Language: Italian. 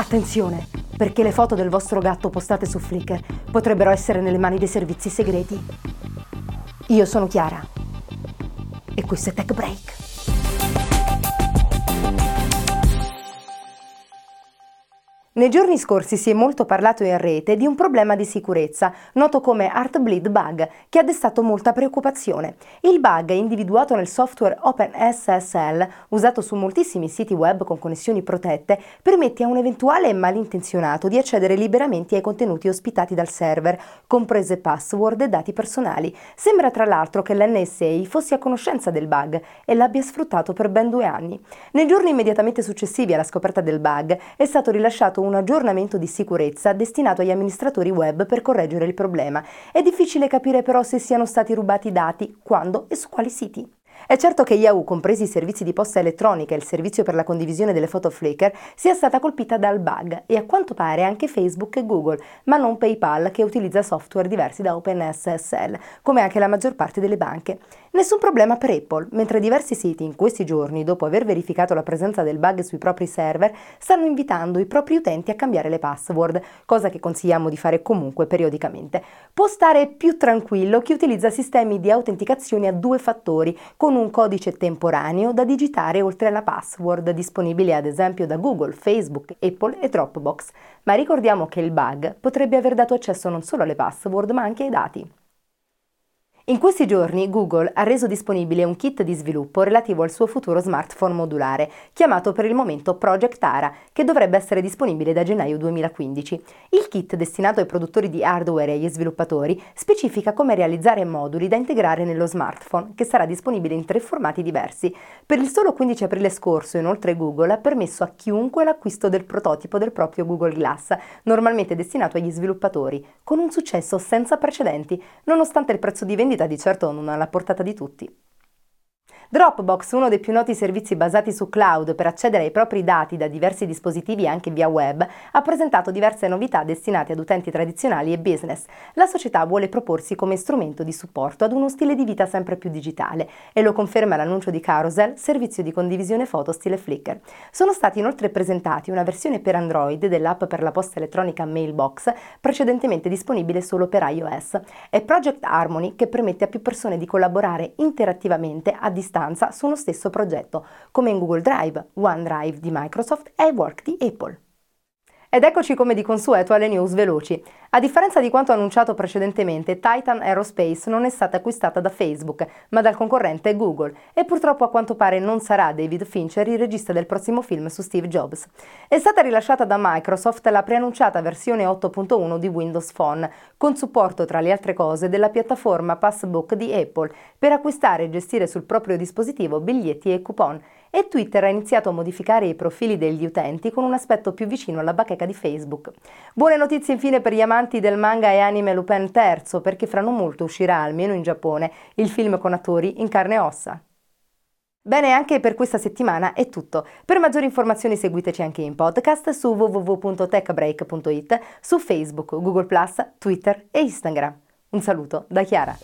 Attenzione, perché le foto del vostro gatto postate su Flickr potrebbero essere nelle mani dei servizi segreti. Io sono Chiara e questo è Tech Break. Nei giorni scorsi si è molto parlato in rete di un problema di sicurezza, noto come Heartbleed Bug, che ha destato molta preoccupazione. Il bug, individuato nel software OpenSSL, usato su moltissimi siti web con connessioni protette, permette a un eventuale malintenzionato di accedere liberamente ai contenuti ospitati dal server, comprese password e dati personali. Sembra tra l'altro che l'NSA fosse a conoscenza del bug e l'abbia sfruttato per ben due anni. Nei giorni immediatamente successivi alla scoperta del bug è stato rilasciato un un aggiornamento di sicurezza destinato agli amministratori web per correggere il problema. È difficile capire però se siano stati rubati dati, quando e su quali siti. È certo che Yahoo, compresi i servizi di posta elettronica e il servizio per la condivisione delle foto Flickr, sia stata colpita dal bug e a quanto pare anche Facebook e Google, ma non PayPal che utilizza software diversi da OpenSSL, come anche la maggior parte delle banche. Nessun problema per Apple, mentre diversi siti in questi giorni, dopo aver verificato la presenza del bug sui propri server, stanno invitando i propri utenti a cambiare le password, cosa che consigliamo di fare comunque periodicamente. Può stare più tranquillo chi utilizza sistemi di autenticazione a due fattori, con un codice temporaneo da digitare oltre alla password, disponibile ad esempio da Google, Facebook, Apple e Dropbox. Ma ricordiamo che il bug potrebbe aver dato accesso non solo alle password ma anche ai dati. In questi giorni Google ha reso disponibile un kit di sviluppo relativo al suo futuro smartphone modulare, chiamato per il momento Project Ara, che dovrebbe essere disponibile da gennaio 2015. Il kit, destinato ai produttori di hardware e agli sviluppatori, specifica come realizzare moduli da integrare nello smartphone, che sarà disponibile in tre formati diversi. Per il solo 15 aprile scorso, inoltre, Google ha permesso a chiunque l'acquisto del prototipo del proprio Google Glass, normalmente destinato agli sviluppatori, con un successo senza precedenti, nonostante il prezzo di vendita di certo non alla portata di tutti. Dropbox, uno dei più noti servizi basati su cloud per accedere ai propri dati da diversi dispositivi anche via web, ha presentato diverse novità destinate ad utenti tradizionali e business. La società vuole proporsi come strumento di supporto ad uno stile di vita sempre più digitale e lo conferma l'annuncio di Carousel, servizio di condivisione foto stile Flickr. Sono stati inoltre presentati una versione per Android dell'app per la posta elettronica Mailbox, precedentemente disponibile solo per iOS, e Project Harmony che permette a più persone di collaborare interattivamente a distanza distanza su uno stesso progetto, come in Google Drive, OneDrive di Microsoft e iWork di Apple. Ed eccoci come di consueto alle news veloci. A differenza di quanto annunciato precedentemente, Titan Aerospace non è stata acquistata da Facebook, ma dal concorrente Google e purtroppo a quanto pare non sarà David Fincher il regista del prossimo film su Steve Jobs. È stata rilasciata da Microsoft la preannunciata versione 8.1 di Windows Phone, con supporto tra le altre cose della piattaforma Passbook di Apple, per acquistare e gestire sul proprio dispositivo biglietti e coupon e Twitter ha iniziato a modificare i profili degli utenti con un aspetto più vicino alla bacheca di Facebook. Buone notizie infine per gli amanti del manga e anime Lupin III, perché fra non molto uscirà, almeno in Giappone, il film con attori in carne e ossa. Bene, anche per questa settimana è tutto. Per maggiori informazioni seguiteci anche in podcast su www.techbreak.it, su Facebook, Google Twitter e Instagram. Un saluto da Chiara.